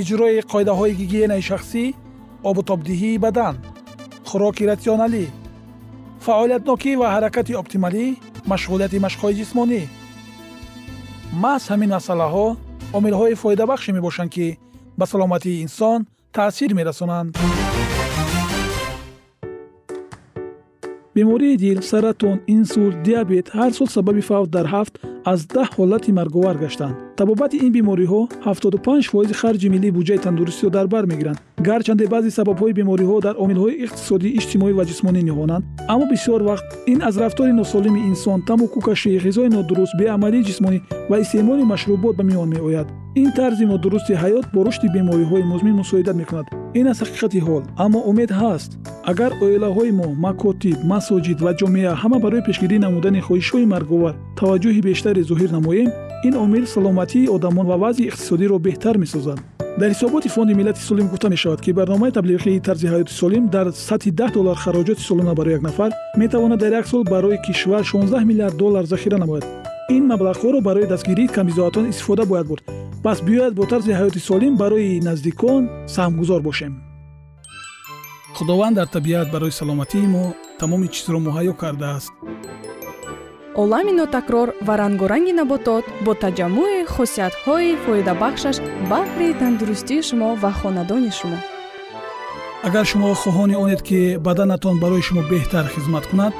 иҷрои қоидаҳои гигиенаи шахсӣ обутобдиҳии бадан хӯроки ратсионалӣ фаъолиятнокӣ ва ҳаракати оптималӣ машғулияти машқҳои ҷисмонӣ. Маҳз ҳамин масъалаҳо омилҳои фоидабахше мебошанд ки ба саломатии инсон таъсир мерасонанд. Бемории дил саратон инсулт диабет ҳар сол сабаби фавт дар ҳафт аз даҳ ҳолати марговар гаштанд. Табобати ин бемориҳо 75 фоизи харҷи миллии буҷаи тандурустиро дар бар мегиранд. гарчанде баъзе сабабҳои бемориҳо дар омилҳои иқтисодӣ иҷтимоӣ ва ҷисмонӣ ниҳонанд аммо бисёр вақт ин аз рафтори носолими инсон тамуку кашӣ ғизои нодуруст беамалии ҷисмонӣ ва истеъмоли машрубот ба миён меояд ин тарзи нодурусти ҳаёт бо рушди бемориҳои музмин мусоидат мекунад. Ин аст ҳақиқати ҳол аммо умед ҳаст. Агар оилаҳои мо макотиб масоҷид ва ҷомеа ҳама барои пешгирӣ намудани хоҳишҳои марговар таваҷҷӯҳи бештаре зоҳир намоем ин омил саломатии одамон ва вазъи иқтисодиро беҳтар месозад. Дар ҳисоботи фонди миллати солим гуфта мешавад ки барномаи таблиғии тарзи ҳаёти солим дар сатҳи 10 доллар хароҷоти солона барои як нафар метавонад дар як сол барои кишвар 16 миллиард доллар захира намояд. Ин маблағҳоро барои дастгирии камбизоатон истифода бояд бурд пас биёяд бо тарзи ҳаёти солим барои наздикон саҳмгузор бошем. Худованд дар табиат барои саломатии мо тамоми чизро муҳайё кардааст. Олами нотакрор ва рангоранги наботот бо таҷаммӯи хусусиятҳои фоидабахшаш баҳри тандурустии шумо ва хонадони шумо. Агар шумо хоҳони онед ки баданатон барои шумо беҳтар хизмат кунад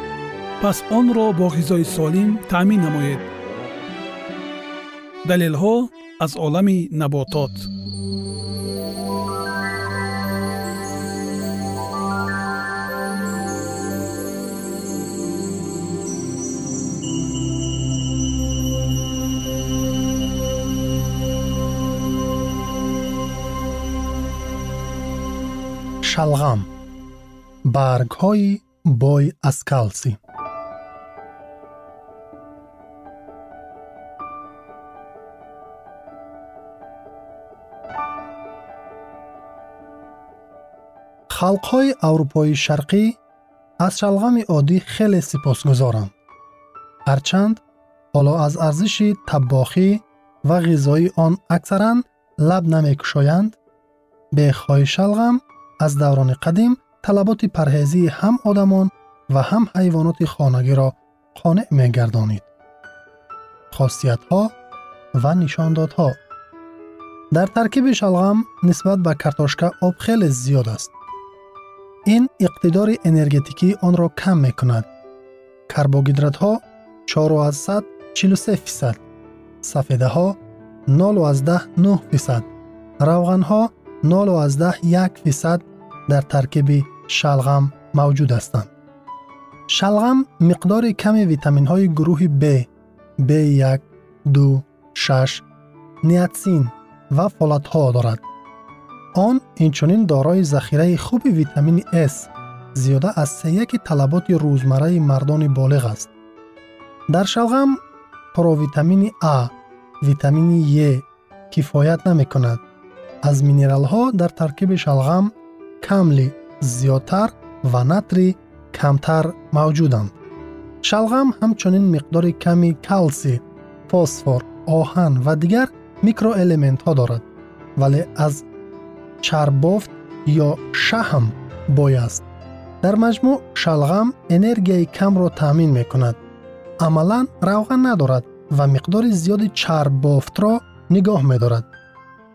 пас онро бо ғизои солим таъмин намоед. Далелҳо аз олами наботот. Шалғам. Баргҳои бой аз калсӣ халқҳои аврупои шарқӣ аз шалғами оддӣ хеле сипосгузоранд ҳарчанд ҳоло аз арзиши таббохӣ ва ғизои он аксаран лаб намекушоянд бехҳои шалғам аз даврони қадим талаботи парҳезии ҳам одамон ва ҳам ҳайвоноти хонагиро қонеъ мегардонид хосиятҳо ва нишондодҳо дар таркиби шалғам нисбат ба картошка об хеле зиёд аст ин иқтидори энергетикии онро кам мекунад. Карбогидратҳо 443 фисад сафедаҳо 09 фисад равғанҳо 01 фисад дар таркиби шалғам мавҷуд ҳастанд. Шалғам миқдори ками витаминҳои гурӯҳи б б1 ду шаш ниатсин ва фолатҳо дорад он инчунин дорои захираи хуби витамини с зиёда аз сеяки талаботи рӯзмарраи мардони болиғ аст дар шалғам провитамини а витамини е кифоят намекунад аз минералҳо дар таркиби шалғам камли зиёдтар ва натри камтар мавҷуданд шалғам ҳамчунин миқдори ками калсий фосфор оҳан ва дигар микроэлементҳо дорад вале аз чарбофт ё шаҳм бой аст дар маҷмӯъ шалғам энергияи камро таъмин мекунад амалан равған надорад ва миқдори зиёди чарбофтро нигоҳ медорад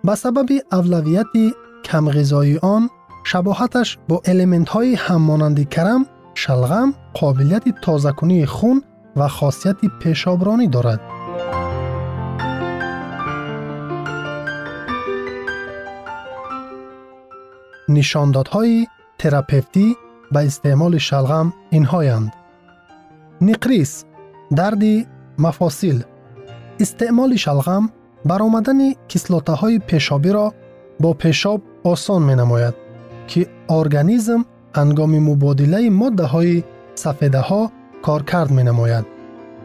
ба сабаби авлавияти камғизоии он шабоҳаташ бо элементҳои ҳаммонанди карам шалғам қобилияти тозакунии хун ва хосияти пешобронӣ дорад нишондодҳои терапевтӣ ба истеъмоли шалғам инҳояндниқрис дарди мафосил истеъмоли шалғам баромадани кислотаҳои пешобиро бо пешоб осон менамояд ки организм ҳангоми мубодилаи моддаҳои сафедаҳо коркард менамояд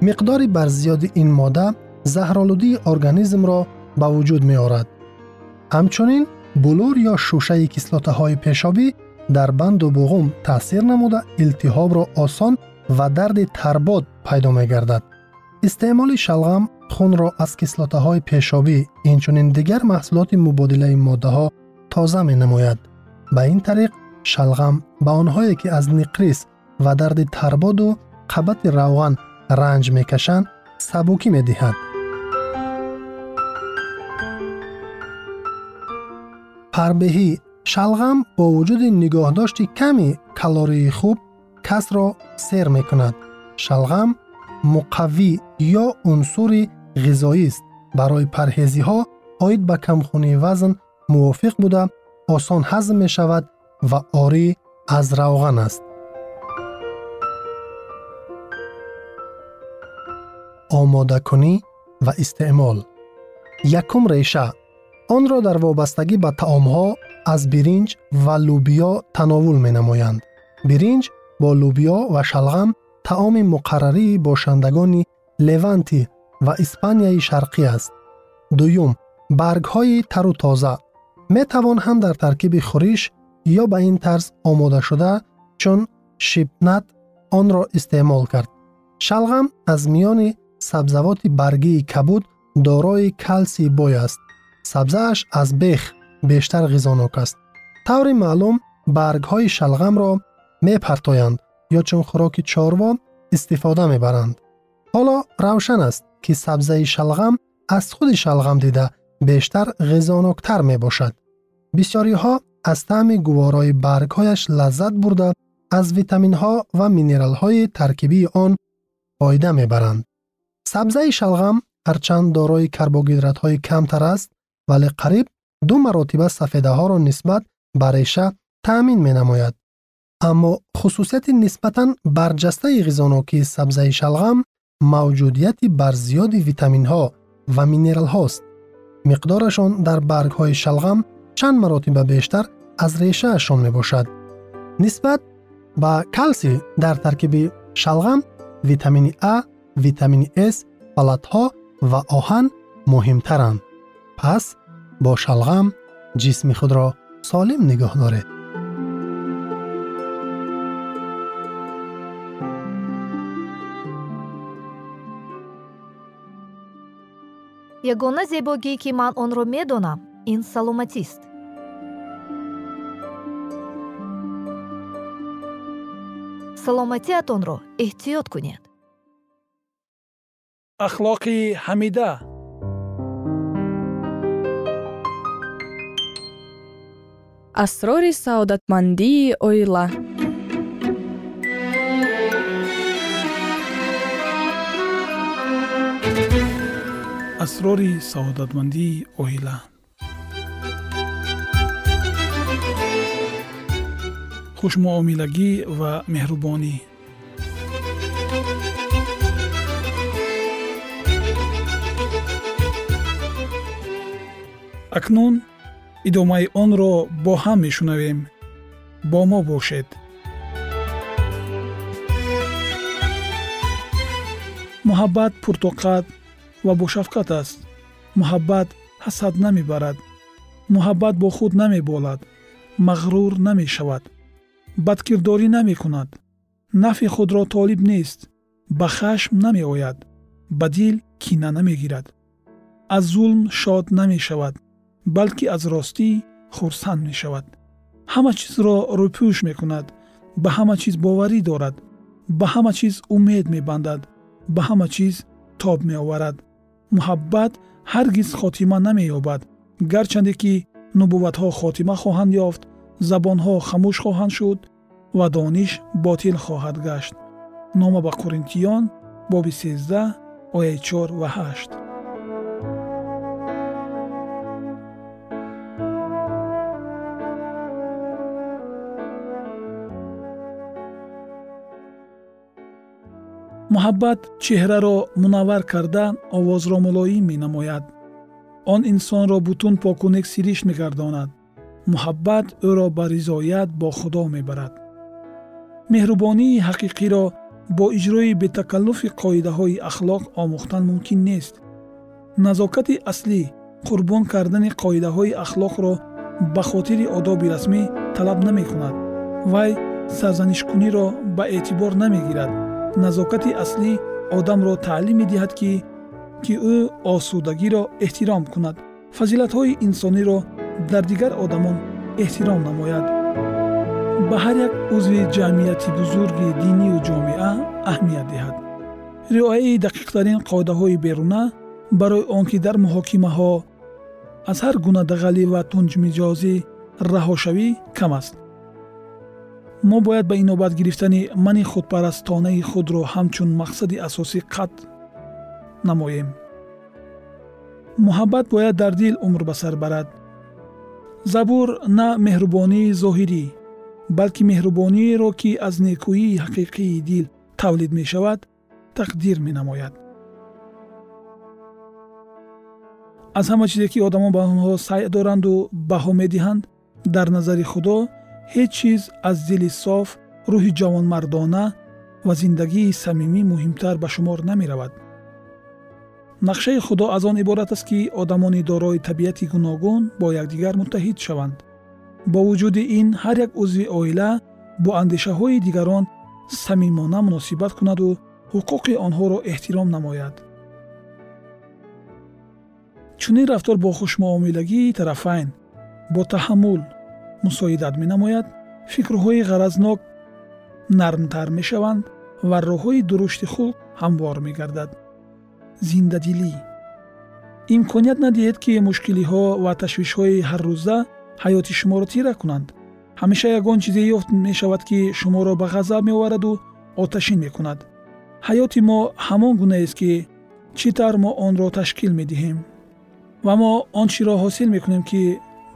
миқдори барзиёди ин модда заҳролудии организмро ба вуҷуд меорад ҳамчунин булур ё шушаи кислотаҳои пешобӣ дар банду буғум таъсир намуда илтиҳобро осон ва дарди тарбод пайдо мегардад. Истеъмоли шалғам хунро аз кислотаҳои пешобӣ инчунин дигар маҳсулоти мубодилаи моддаҳо тоза менамояд. Ба ин тариқ шалғам ба онҳое ки аз ниқрис ва дарди тарбоду қабати равған ранҷ мекашанд сабукӣ медиҳад парбеҳӣ. Шалғам бо вуҷуди нигоҳдошти ками калории хуб касро сер мекунад. Шалғам муқаввӣ ё унсури ғизоист барои парҳезиҳо оид ба камхунии вазн мувофиқ буда осон ҳазм мешавад ва орӣ аз равған аст. Омодакунӣ ва истеъмол. Якум реша онро дар вобастагӣ ба таомҳо аз биринҷ ва лӯбиё тановул менамоянд. Биринҷ бо лӯбиё ва шалғам таоми муқаррарии бошандагони леванти ва испанияи шарқӣ аст. Дуюм баргҳои тару тоза. Метавон ҳам дар таркиби хӯриш ё ба ин тарз омодашуда чун шипнат онро истеъмол кард. Шалғам аз миёни сабзавоти баргии кабуд дорои калсии бой аст сабзааш аз бех бештар ғизонок аст. Таври маълум баргҳои шалғамро мепартоянд ё чун хӯроки чорво истифода мебаранд. Ҳоло равшан аст ки сабзаи шалғам аз худи шалғам дида бештар ғизоноктар мебошад. Бисёриҳо аз таъми гуворои баргҳояш лаззат бурда аз витаминҳо ва минералҳои таркибии он фоида мебаранд. Сабзаи шалғам ҳарчанд дорои карбогидратҳои камтар аст вале қариб ду маротиба сафедаҳоро нисбат ба реша таъмин менамояд. Аммо хусусияти нисбатан барҷастаи ғизонокии сабзаи шалғам мавҷудияти барзиёди витаминҳо ва минералҳост. Миқдорашон дар баргҳои шалғам чанд маротиба бештар аз решаашон мебошад. Нисбат ба калсий дар таркиби шалғам витамини а витамини с фалатҳо ва оҳан муҳимтаранд пас бо шалғам ҷисми худро солим нигоҳ доред. Ягона зебогӣ ки ман онро медонам ин саломатист. Саломатиатонро эҳтиёт кунед. Ахлоқи ҳамида асрори саодатмандии оила. Асрори саодатмандии оила. Хушмуомилагӣ ва меҳрубонӣ. Акнун идомаи онро бо ҳам мешунавем. Бо мо бошед. Муҳаббат пуртоқат ва бошафқат аст. Муҳаббат ҳасад намебарад муҳаббат бо худ намеболад. Мағрур намешавад. Бадкирдорӣ намекунад. Нафъи худро толиб нест. Ба хашм намеояд. Ба дил кина намегирад. Аз зулм шод намешавад балки аз ростӣ хурсанд мешавад. Ҳама чизро рӯпӯш мекунад ба ҳама чиз боварӣ дорад ба ҳама чиз умед мебандад ба ҳама чиз тоб меоварад. Муҳаббат ҳаргиз хотима намеёбад гарчанде ки нубувватҳо хотима хоҳанд ёфт забонҳо хамӯш хоҳанд шуд ва дониш ботил хоҳад гашт. Нома ба қуринтиён боби 13 ояи 4 ва 8 муҳаббат чеҳраро мунаввар карда овозро мулоим менамояд. Он инсонро бутун покунек сиришт мегардонад. Муҳаббат ӯро ба ризоят бо худо мебарад. Меҳрубонии ҳақиқиро бо иҷрои бетакаллуфи қоидаҳои ахлоқ омӯхтан мумкин нест. Назокати аслӣ қурбон кардани қоидаҳои ахлоқро ба хотири одоби расмӣ талаб намекунад вай сарзанишкуниро ба эътибор намегирад назокати аслӣ одамро таълим медиҳад ки ки ӯ осудагиро эҳтиром кунад. Фазилатҳои инсониро дар дигар одамон эҳтиром намояд. Ба ҳар як узви ҷамъияти бузурги динию ҷомеа аҳамият диҳад. Риояи дақиқтарин қоидаҳои беруна барои он ки дар муҳокимаҳо аз ҳар гуна дағалӣ ва тунҷмиҷозӣ раҳошавӣ кам аст мо бояд ба инобат гирифтани мани худпарастонаи худро ҳамчун мақсади асосӣ қатъ намоем. Муҳаббат бояд дар дил умр ба сар барад. Забур на меҳрубонии зоҳирӣ балки меҳрубониеро ки аз некӯии ҳақиқии дил тавлид мешавад тақдир менамояд. Аз ҳама чизе ки одамон ба онҳо сайъ доранду баҳо медиҳанд дар назари худо ҳеҷ чиз аз дили соф рӯҳи ҷавонмардона ва зиндагии самимӣ муҳимтар ба шумор намеравад. Нақшаи худо аз он иборат аст ки одамони дорои табиати гуногун бо якдигар муттаҳид шаванд. Бо вуҷуди ин ҳар як узви оила бо андешаҳои дигарон самимона муносибат кунаду ҳуқуқи онҳоро эҳтиром намояд. Чунин рафтор бо хушмуомилагии тарафайн бо таҳаммул мусоидат менамояд фикрҳои ғаразнок нармтар мешаванд ва роҳҳои дурушти хулқ ҳамвор мегардад. Зиндадилӣ имконият надиҳед ки мушкилиҳо ва ташвишҳои ҳаррӯза ҳаёти шуморо тира кунанд. Ҳамеша ягон чизе ёфт мешавад ки шуморо ба ғазаб меовараду оташин мекунад. Ҳаёти мо ҳамон гунаест ки чӣ тавр мо онро ташкил медиҳем? Ва мо он чиро ҳосил мекунем ки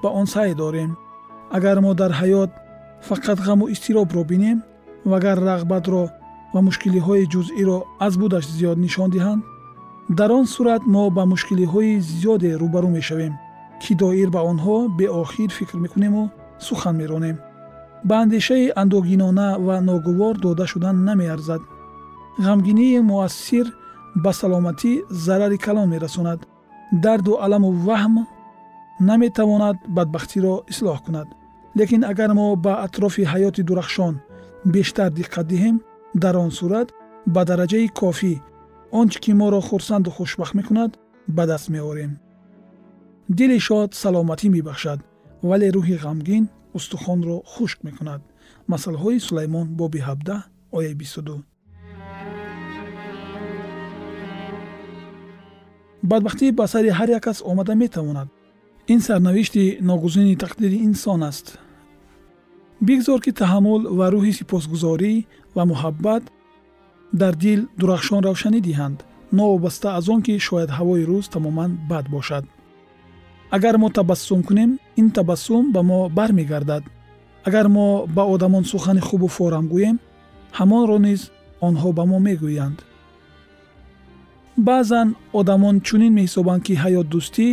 ба он сай дорем агар мо дар ҳаёт фақат ғаму изтиробро бинем ва агар рағбатро ва мушкилиҳои ҷузъиро аз будаш зиёд нишон диҳанд дар он сурат мо ба мушкилиҳои зиёде рӯбарӯ мешавем ки доир ба онҳо беохир фикр мекунему сухан меронем. Ба андешаи андӯҳгинона ва ногувор дода шудан намеарзад. Ғамгинии муассир ба саломатӣ зарари калон мерасонад. Дарду аламу ваҳм наметавонад бадбахтиро ислоҳ кунад лекин агар мо ба атрофи ҳаёти дурахшон бештар диққат диҳем дар он сурат ба дараҷаи кофӣ он чӣ ки моро хурсанду хушбахт мекунад ба даст меорем. Дили шод саломатӣ мебахшад вале рӯҳи ғамгин устухонро хушк мекунад. Масъалаҳои сулаймон боби 17 ояи 22 бадбахтӣ ба сари ҳар як кас омада метавонад. Ин сарнавишти ногузини тақдири инсон аст бигзор ки таҳаммул ва рӯҳи сипосгузорӣ ва муҳаббат дар дил дурахшон равшанӣ диҳанд. Новобаста аз он ки шояд ҳавои рӯз тамоман бад бошад. Агар мо табассум кунем ин табассум ба мо бармегардад. Агар мо ба одамон сухани хубу форам гӯем ҳамонро низ онҳо ба мо мегӯянд. Баъзан одамон чунин меҳисобанд ки ҳаётдӯстӣ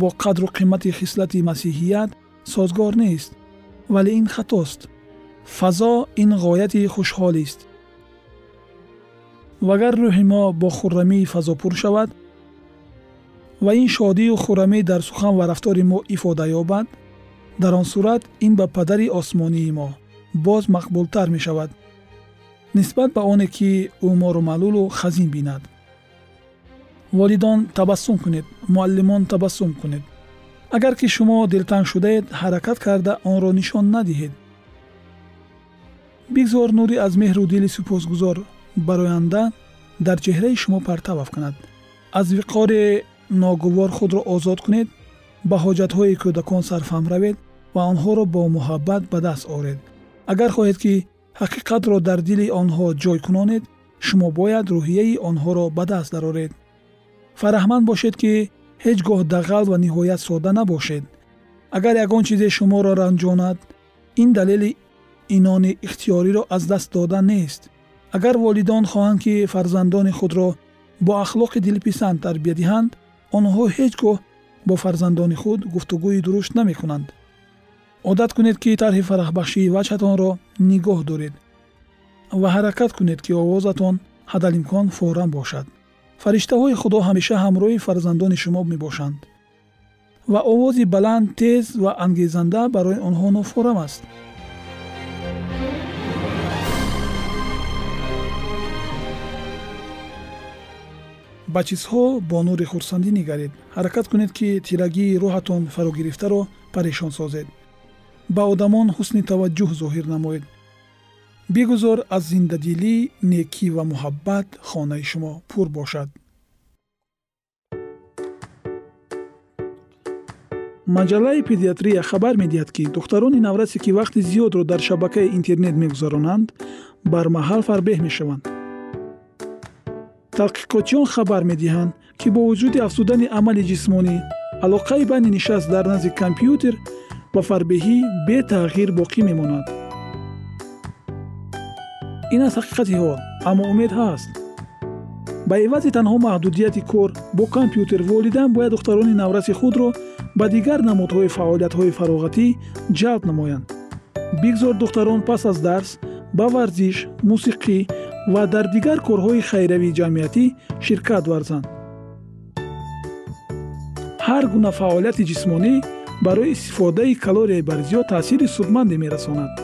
бо қадру қимати хислати масиҳият созгор нест вале ин хатост фазо ин ғояти хушҳолист вагар рӯҳи мо бо хуррамии фазо пур шавад ва ин шодию хуррамӣ дар сухан ва рафтори мо ифода ёбад дар он сурат ин ба падари осмонии мо боз мақбултар мешавад нисбат ба оне ки ӯ моро маълулу хазин бинад волидон табассум кунед муаллимон табассум кунед агар ки шумо дилтанг шудаед ҳаракат карда онро нишон надиҳед. Бигзор нуре аз меҳру дили супосгузор бароянда дар чеҳраи шумо партав афканад аз виқори ногувор худро озод кунед ба ҳоҷатҳои кӯдакон сарфаҳм равед ва онҳоро бо муҳаббат ба даст оред. Агар хоҳед ки ҳақиқатро дар дили онҳо ҷой кунонед шумо бояд рӯҳияи онҳоро ба даст дароред. Фараҳманд бошед ки ҳеҷ гоҳ дағал ва ниҳоят сода набошед. Агар ягон чизе шуморо ранҷонад ин далели инони ихтиёриро аз даст додан нест. Агар волидон хоҳанд ки фарзандони худро бо ахлоқи дилписанд тарбия диҳанд онҳо ҳеҷ гоҳ бо фарзандони худ гуфтугӯи дуруст намекунанд одат кунед ки тарҳи фараҳбахшии ваҷҳатонро нигоҳ доред ва ҳаракат кунед ки овозатон ҳадалимкон форам бошад фариштаҳои худо ҳамеша ҳамроҳи фарзандони шумо мебошанд. Ва овози баланд тез ва ангезанда барои онҳо нофорам аст. Ба чизҳо бо нури хурсандӣ нигаред. Ҳаракат кунед ки тирагии рӯҳатон фарогирифтаро парешон созед. Ба одамон ҳусни таваҷҷӯҳ зоҳир намоед бигузор аз зиндадилӣ некӣ ва муҳаббат хонаи шумо пур бошад. Маҷаллаи педиатрия хабар медиҳад ки духтарони наврасе ки вақти зиёдро дар шабакаи интернет мегузаронанд бармаҳал фарбеҳ мешаванд. Тадқиқотчиён хабар медиҳанд ки бо вуҷуди афзудани амали ҷисмонӣ алоқаи байни нишаст дар назди компютер ва фарбеҳӣ бетағйир боқӣ мемонад ин аст ҳақиқати ҳол аммо умед ҳаст. Ба эвази танҳо маҳдудияти кор бо компютер волидайн бояд духтарони навраси худро ба дигар намудҳои фаъолиятҳои фароғатӣ ҷалб намоянд. Бигзор духтарон пас аз дарс ба варзиш мусиқӣ ва дар дигар корҳои хайравии ҷамъиятӣ ширкат варзанд. Ҳар гуна фаъолияти ҷисмонӣ барои истифодаи калорияи барзиё таъсири судманде мерасонад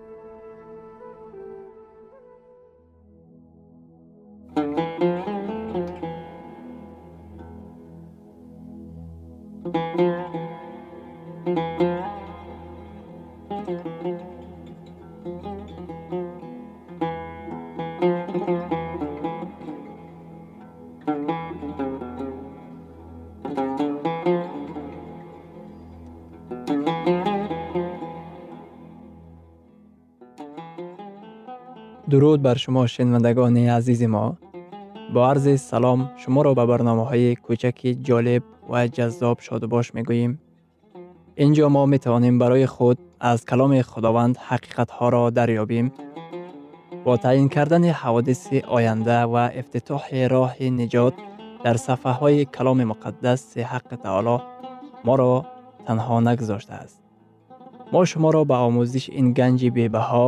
дуруд бар шумо шинавандагони азизи мо бо арзи салом шуморо ба барномаҳои кӯчаки ҷолиб ва ҷаззоб шодубош мегӯем ин ҷо мо метавонем барои худ аз каломи худованд ҳақиқатҳоро дарёбем бо таъин кардани ҳаводиси оянда ва ифтитоҳи роҳи niҷот дар сафҳаҳои каломи муқаддаси ҳаққи таоло моро танҳо нагузоштааст мо шуморо ба омӯзиш ин ганҷи бебаҳо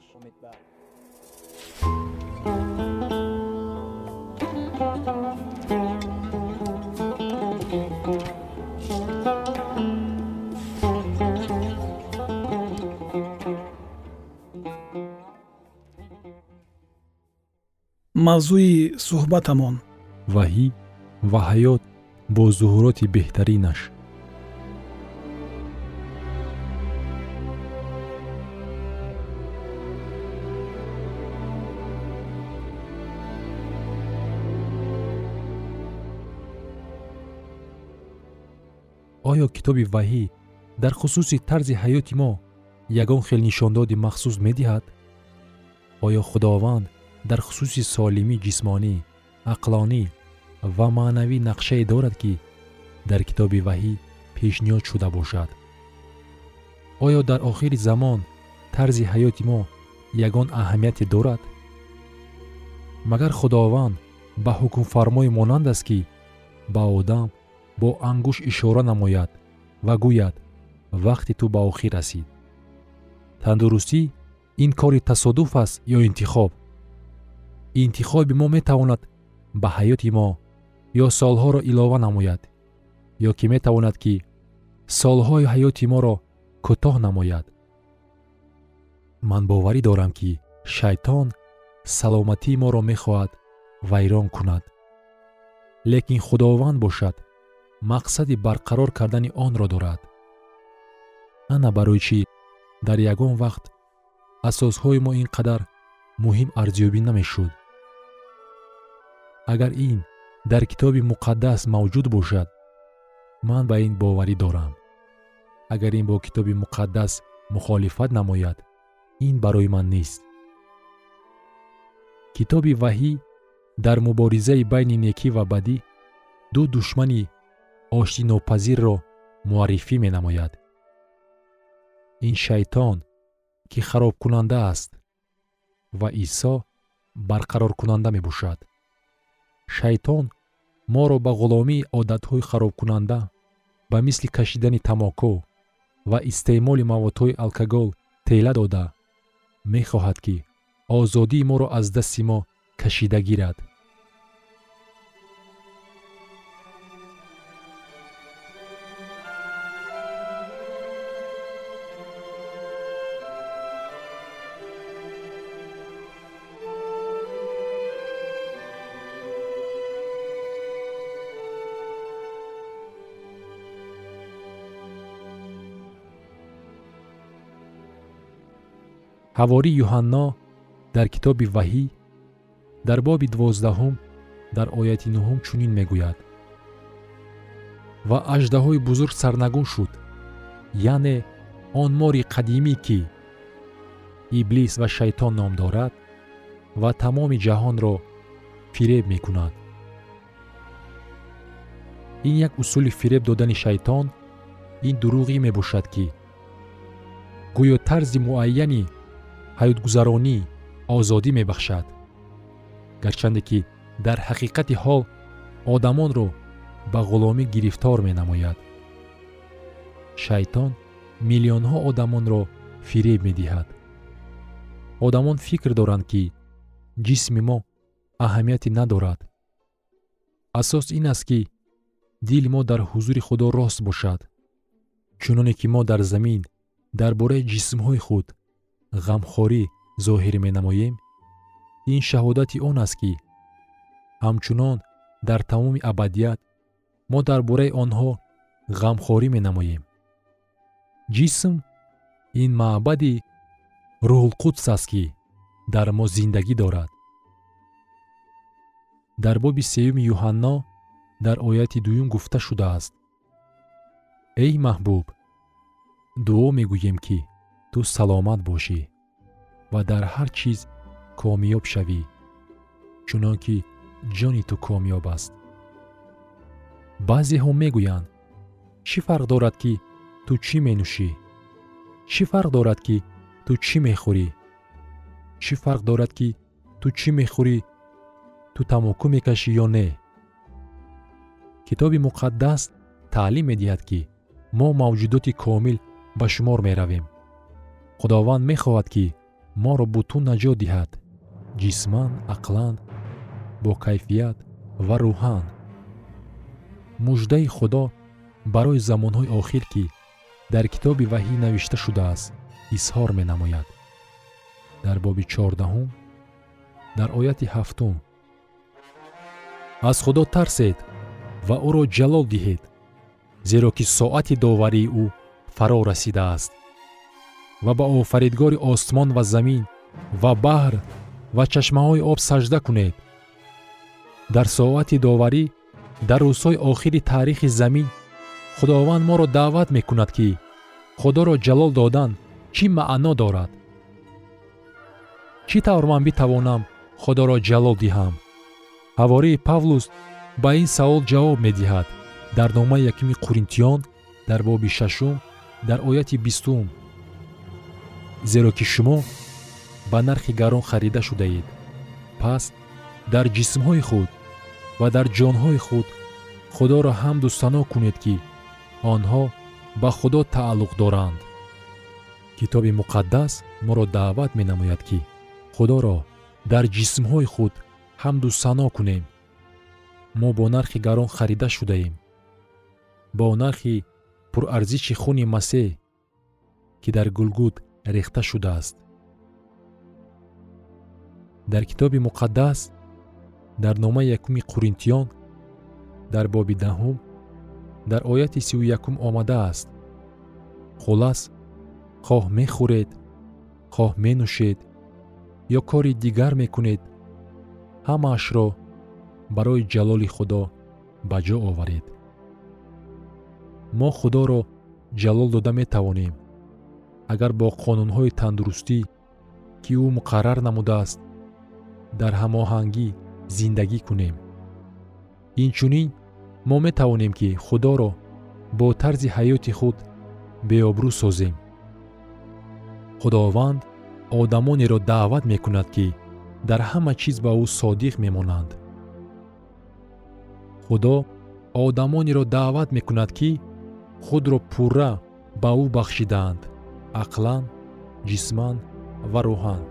Мавзӯи суҳбатамон. Ваҳӣ ва ҳаёт бо зуҳуроти беҳтаринаш. Оё китоби ваҳӣ дар хусуси тарзи ҳаёти мо ягон хел нишондоди махсус медиҳад? Оё худованд дар хусуси солимӣ ҷисмонӣ ақлонӣ ва маънавӣ нақшае дорад ки дар китоби ваҳӣ пешниҳод шуда бошад. Оё дар охири замон тарзи ҳаёти мо ягон аҳамияте дорад? Магар худованд ба ҳукмфармои монанд аст ки ба одам бо ангуш ишора намояд ва гӯяд вақти ту ба охир расид тандурустӣ ин кори тасодуф аст ё интихоб? Интихоби мо метавонад ба ҳаёти мо ё солҳоро илова намояд ё ки метавонад ки солҳои ҳаёти моро кӯтоҳ намояд? Ман боварӣ дорам ки шайтон саломатии моро мехоҳад вайрон кунад. Лекин худованд бошад мақсади барқарор кардани онро дорад. Ана барои чӣ дар ягон вақт асосҳои мо ин қадар муҳим арзёбӣ намешуд. Агар ин дар китоби муқаддас мавҷуд бошад ман ба ин боварӣ дорам. Агар ин бо китоби муқаддас мухолифат намояд ин барои ман нест. Китоби ваҳӣ дар муборизаи байни некӣ ва бадӣ ду душмани оштинопазирро муаррифӣ менамояд ин шайтон ки харобкунанда аст ва исо барқароркунанда мебошад. Шайтон моро ба ғуломии одатҳои харобкунанда ба мисли кашидани тамоку ва истеъмоли маводҳои алкогол тела дода мехоҳад ки озодии моро аз дасти мо кашида гирад ҳавори юҳанно дар китоби ваҳӣ дар боби дувоздаҳум дар ояти нуҳум чунин мегӯяд. Ва аждаҳои бузург сарнагун шуд яъне он мори қадимӣ ки иблис ва шайтон ном дорад ва тамоми ҷаҳонро фиреб мекунад. Ин як усули фиреб додани шайтон ин дуруғӣ мебошад ки гӯё тарзи муайяни ҳаётгузаронӣ озодӣ мебахшад. Гарчанде ки дар ҳақиқати ҳол одамонро ба ғуломӣ гирифтор менамояд. Шайтон миллионҳо одамонро фиреб медиҳад. Одамон фикр доранд ки ҷисми мо аҳамияте надорад. Асос ин аст ки дили мо дар ҳузури худо рост бошад. Чуноне ки мо дар замин дар бораи ҷисмҳои худ ғамхорӣ зоҳир менамоем ин шаҳодати он аст ки ҳамчунон дар тамоми абадият мо дар бораи онҳо ғамхорӣ менамоем. Ҷисм ин маъбади рӯҳулқудс аст ки дар мо зиндагӣ дорад. Дар боби сеюми юҳанно дар ояти дуюм гуфта шудааст. Эй маҳбуб дуо мегӯем ки ту саломат бошӣ ва дар ҳар чиз комёб шавӣ чунон ки ҷони ту комёб аст. Баъзеҳо мегӯянд чӣ фарқ дорад ки ту чӣ менӯшӣ? Чӣ фарқ дорад ки ту чӣ мехӯрӣ? Чӣ фарқ дорад ки ту чӣ мехӯрӣ? Ту тамоку мекашӣ ё не? Китоби муқаддас таълим медиҳад ки мо мавҷудоти комил ба шумор меравем худованд мехоҳад ки моро бутун наҷот диҳад. Ҷисман ақлан бо кайфият ва рӯҳан муждаи худо барои замонҳои охир ки дар китоби ваҳӣ навишта шудааст изҳор менамояд. Дар боби чордаҳум дар ояти ҳафтум. Аз худо тарсед ва ӯро ҷалол диҳед зеро ки соати доварии ӯ фаро расидааст ва ба офаридгори осмон ва замин ва баҳр ва чашмаҳои об сажда кунед. Дар соати доварӣ дар рӯзҳои охири таърихи замин худованд моро даъват мекунад ки худоро ҷалол додан чӣ маъно дорад? Чӣ тавр ман битавонам худоро ҷалол диҳам? Ҳавории павлус ба ин савол ҷавоб медиҳад. Дар номаи якими қуринтиён дар боби шашум дар ояти бистум зеро ки шумо ба нархи гарон харида шудаед. Пас дар ҷисмҳои худ ва дар ҷонҳои худ худоро ҳамду сано кунед ки онҳо ба худо тааллуқ доранд. Китоби муқаддас моро даъват менамояд ки худоро дар ҷисмҳои худ ҳамду сано кунем. Мо бо нархи гарон харида шудаем. Бо нархи пурарзиши хуни масеҳ ки дар гулгут рехта шудааст. Дар китоби муқаддас дар номаи якуми қуринтиён дар боби даҳум дар ояти сию якум омадааст. Хулас хоҳ мехӯред хоҳ менӯшед ё кори дигар мекунед ҳамаашро барои ҷалоли худо ба ҷо оваред. Мо худоро ҷалол дода метавонем агар бо қонунҳои тандурустӣ ки ӯ муқаррар намудааст дар ҳамоҳангӣ зиндагӣ кунем. Инчунин мо метавонем ки худоро бо тарзи ҳаёти худ беобрӯ созем. Худованд одамонеро даъват мекунад ки дар ҳама чиз ба ӯ содиқ мемонанд. Худо одамонеро даъват мекунад ки худро пурра ба ӯ бахшидаанд ақлан ҷисман ва рӯҳан